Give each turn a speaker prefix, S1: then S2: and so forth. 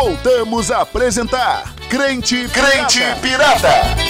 S1: Voltamos a apresentar Crente,
S2: Crente
S1: Pirata.
S2: Pirata.